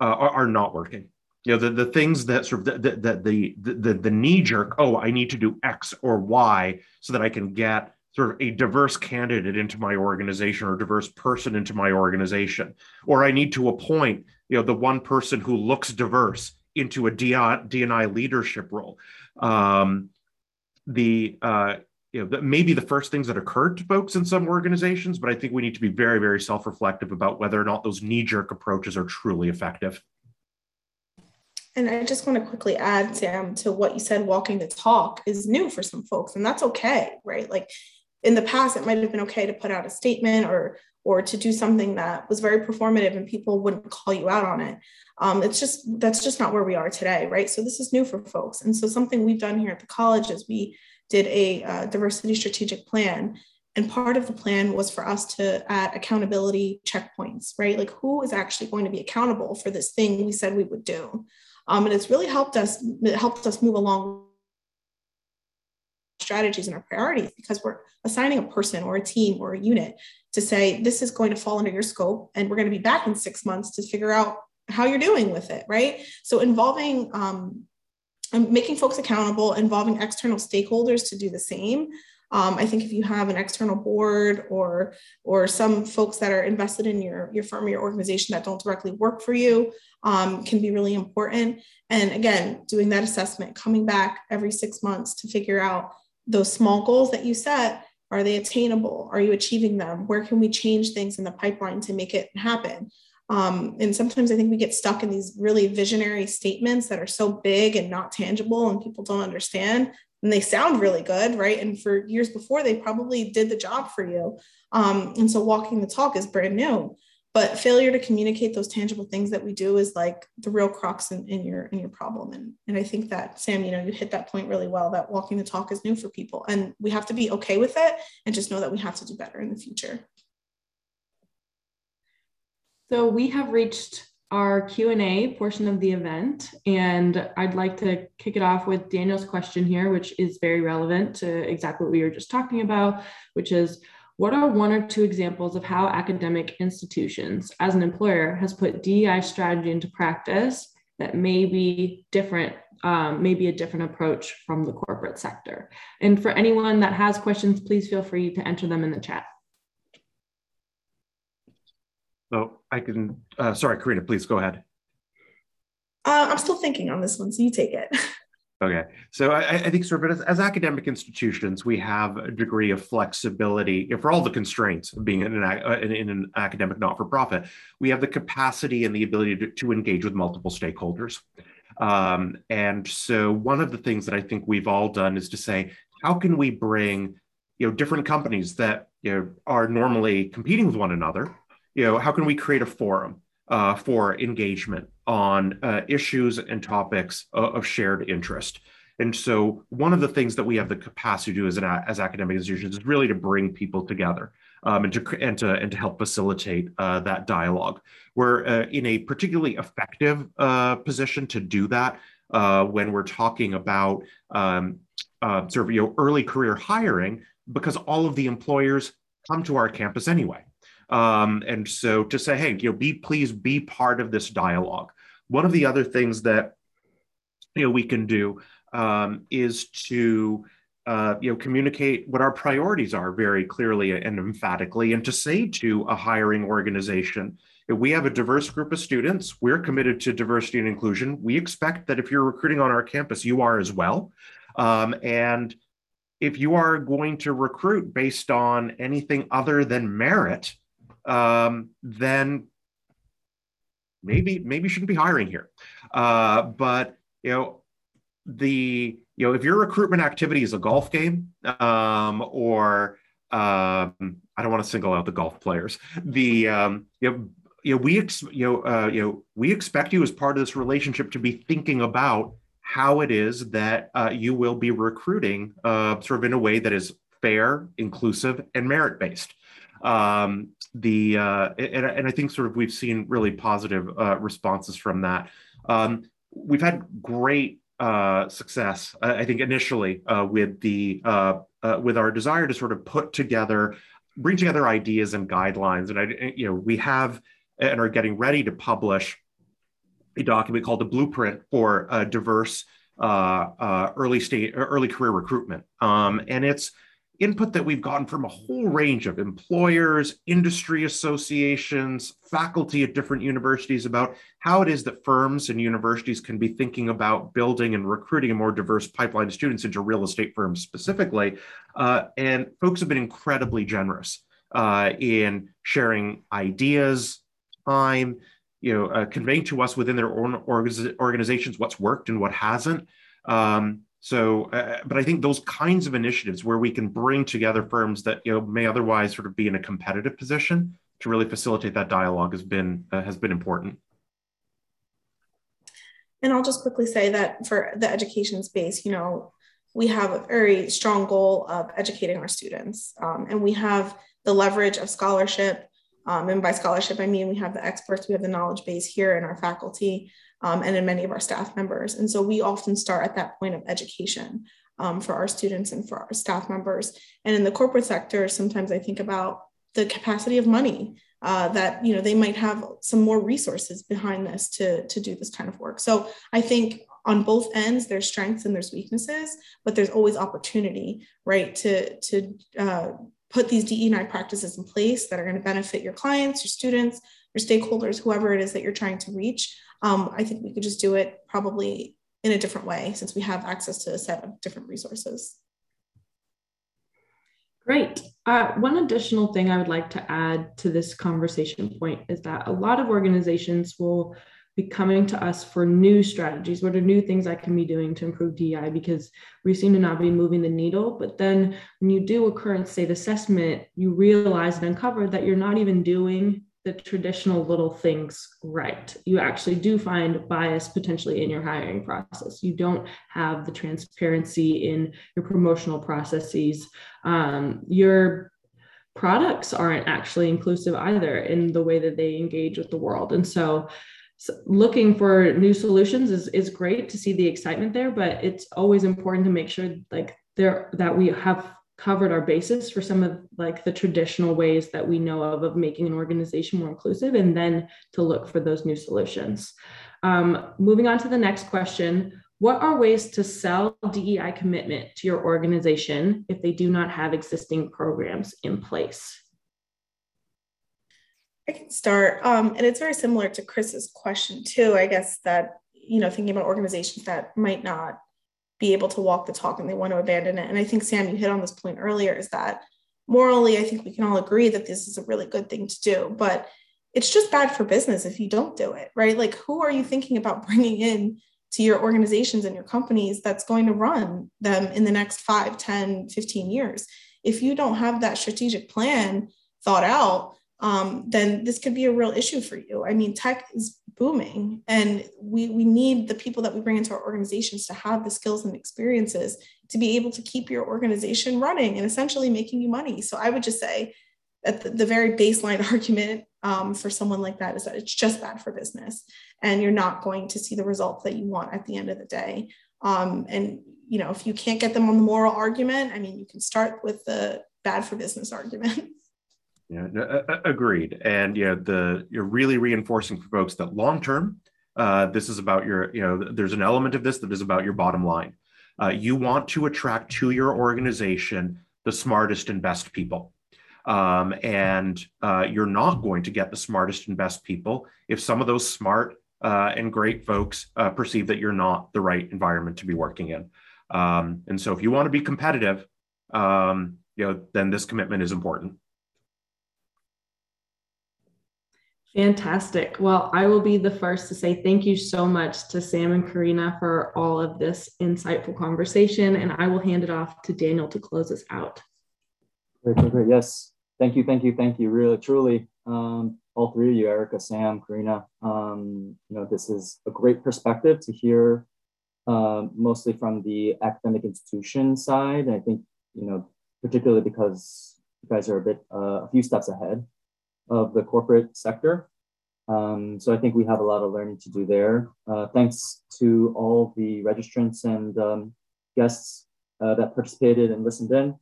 uh, are, are, not working. You know, the, the things that sort of the, the, the, the, the knee jerk, oh, I need to do X or Y so that I can get sort of a diverse candidate into my organization or diverse person into my organization. Or I need to appoint, you know, the one person who looks diverse into a DNI leadership role. Um, the uh, you know, maybe the first things that occurred to folks in some organizations, but I think we need to be very, very self reflective about whether or not those knee jerk approaches are truly effective. And I just want to quickly add, Sam, to what you said walking the talk is new for some folks, and that's okay, right? Like in the past, it might have been okay to put out a statement or or to do something that was very performative and people wouldn't call you out on it. Um, it's just that's just not where we are today, right? So this is new for folks. And so something we've done here at the college is we did a uh, diversity strategic plan. And part of the plan was for us to add accountability checkpoints, right? Like who is actually going to be accountable for this thing we said we would do. Um, and it's really helped us, it helped us move along strategies and our priorities because we're assigning a person or a team or a unit to say this is going to fall under your scope and we're going to be back in six months to figure out how you're doing with it right so involving um, making folks accountable, involving external stakeholders to do the same. Um, I think if you have an external board or or some folks that are invested in your your firm or your organization that don't directly work for you um, can be really important. And again, doing that assessment, coming back every six months to figure out those small goals that you set. Are they attainable? Are you achieving them? Where can we change things in the pipeline to make it happen? Um, and sometimes I think we get stuck in these really visionary statements that are so big and not tangible, and people don't understand. And they sound really good, right? And for years before, they probably did the job for you. Um, and so walking the talk is brand new. But failure to communicate those tangible things that we do is like the real crux in, in your in your problem. And, and I think that Sam, you know, you hit that point really well that walking the talk is new for people. And we have to be okay with it and just know that we have to do better in the future. So we have reached our Q&A portion of the event, and I'd like to kick it off with Daniel's question here, which is very relevant to exactly what we were just talking about, which is, what are one or two examples of how academic institutions as an employer has put DEI strategy into practice that may be different, um, maybe a different approach from the corporate sector? And for anyone that has questions, please feel free to enter them in the chat. So I can, uh, sorry, Karina, please go ahead. Uh, I'm still thinking on this one, so you take it. Okay, so I, I, think sort of as, as, academic institutions, we have a degree of flexibility for all the constraints of being in an, uh, in, in an academic not-for-profit. We have the capacity and the ability to, to engage with multiple stakeholders. Um, and so one of the things that I think we've all done is to say, how can we bring you know different companies that you know are normally competing with one another you know, how can we create a forum uh, for engagement on uh, issues and topics of, of, shared interest? And so, one of the things that we have the capacity to do as an as academic institutions is really to bring people together. um, and, to, and, to, and to help facilitate uh, that dialogue. We're uh, in a particularly effective uh, position to do that uh, when we're talking about um, uh, sort of you know, early career hiring because all of the employers come to our campus anyway. Um, and so to say, hey, you know, be please be part of this dialogue. One of the other things that you know we can do um, is to uh, you know communicate what our priorities are very clearly and emphatically, and to say to a hiring organization, if we have a diverse group of students, we're committed to diversity and inclusion. We expect that if you're recruiting on our campus, you are as well. Um, and if you are going to recruit based on anything other than merit, um, then maybe maybe you shouldn't be hiring here. Uh, but you know the you know if your recruitment activity is a golf game um, or um, I don't want to single out the golf players. The um, you know you know we ex- you know uh, you know we expect you as part of this relationship to be thinking about how it is that uh, you will be recruiting uh, sort of in a way that is fair, inclusive, and merit based. Um, the uh, and, and, I think sort of we've seen really positive uh, responses from that. Um, we've had great uh, success, I think, initially uh, with the with our desire to sort of put together, bring together ideas and guidelines, and I, you know, we have and are getting ready to publish a document called the Blueprint for uh, Diverse uh, uh, Early State Early Career Recruitment, um, and it's input that we've gotten from a whole range of employers, industry associations, faculty at different universities about how it is that firms and universities can be thinking about building and recruiting a more diverse pipeline of students into real estate firms specifically. Uh, and folks have been incredibly generous uh, in sharing ideas, time, you know, uh, conveying to us within their own organizations what's worked and what hasn't. Um, so, uh, but I think those kinds of initiatives where we can bring together firms that you know may otherwise sort of be in a competitive position to really facilitate that dialogue has been uh, has been important. And I'll just quickly say that for the education space, you know, we have a very strong goal of educating our students, um, and we have the leverage of scholarship um, and by scholarship, I mean we have the experts, we have the knowledge base here in our faculty um, and in many of our staff members. And so we often start at that point of education um, for our students and for our staff members. And in the corporate sector, sometimes I think about the capacity of money uh, that you know they might have some more resources behind this to, to do this kind of work. So I think on both ends there's strengths and there's weaknesses but there's always opportunity right to to uh, put these DE&I practices in place that are going to benefit your clients, your students, your stakeholders, whoever it is that you're trying to reach. Um, I think we could just do it probably in a different way since we have access to a set of different resources. Great. Uh, one additional thing I would like to add to this conversation point is that a lot of organizations will be coming to us for new strategies. What are new things I can be doing to improve DI? Because we seem to not be moving the needle. But then when you do a current state assessment, you realize and uncover that you're not even doing the traditional little things right. You actually do find bias potentially in your hiring process. You don't have the transparency in your promotional processes. Um, your products aren't actually inclusive either in the way that they engage with the world. And so so looking for new solutions is, is great to see the excitement there, but it's always important to make sure like there that we have covered our basis for some of like the traditional ways that we know of of making an organization more inclusive and then to look for those new solutions. Um, moving on to the next question, what are ways to sell DEI commitment to your organization if they do not have existing programs in place? I can start. Um, and it's very similar to Chris's question, too. I guess that, you know, thinking about organizations that might not be able to walk the talk and they want to abandon it. And I think, Sam, you hit on this point earlier is that morally, I think we can all agree that this is a really good thing to do, but it's just bad for business if you don't do it, right? Like, who are you thinking about bringing in to your organizations and your companies that's going to run them in the next 5, 10, 15 years? If you don't have that strategic plan thought out, um, then this could be a real issue for you. I mean, tech is booming, and we we need the people that we bring into our organizations to have the skills and experiences to be able to keep your organization running and essentially making you money. So I would just say at the, the very baseline argument um, for someone like that is that it's just bad for business and you're not going to see the results that you want at the end of the day. Um, and you know, if you can't get them on the moral argument, I mean, you can start with the bad for business argument. Yeah, agreed. And yeah, the you're really reinforcing for folks that long term, uh, this is about your, you know, there's an element of this that is about your bottom line. Uh, you want to attract to your organization the smartest and best people. Um, and uh, you're not going to get the smartest and best people if some of those smart uh, and great folks uh, perceive that you're not the right environment to be working in. Um, and so, if you want to be competitive, um, you know, then this commitment is important. Fantastic. Well, I will be the first to say thank you so much to Sam and Karina for all of this insightful conversation, and I will hand it off to Daniel to close us out. Great, great, great. Yes. Thank you, thank you, thank you. Really, truly, um, all three of you, Erica, Sam, Karina. Um, you know, this is a great perspective to hear, uh, mostly from the academic institution side. I think, you know, particularly because you guys are a bit, uh, a few steps ahead of the corporate sector. Um, so I think we have a lot of learning to do there. Uh, thanks to all the registrants and um, guests uh, that participated and listened in.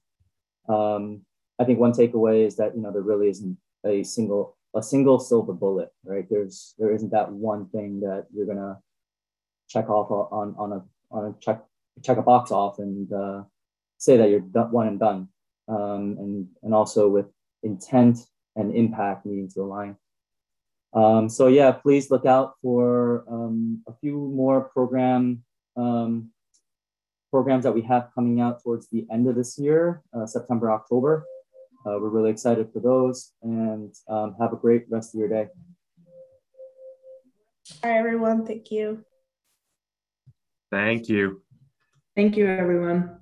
Um, I think one takeaway is that you know there really isn't a single a single silver bullet, right? There's there isn't that one thing that you're gonna check off on on a on a check check a box off and uh, say that you're done, one and done. Um, and and also with intent and impact needing to align. Um, so yeah, please look out for um, a few more program um, programs that we have coming out towards the end of this year, uh, September, October. Uh, we're really excited for those and um, have a great rest of your day. All right, everyone. Thank you. Thank you. Thank you, everyone.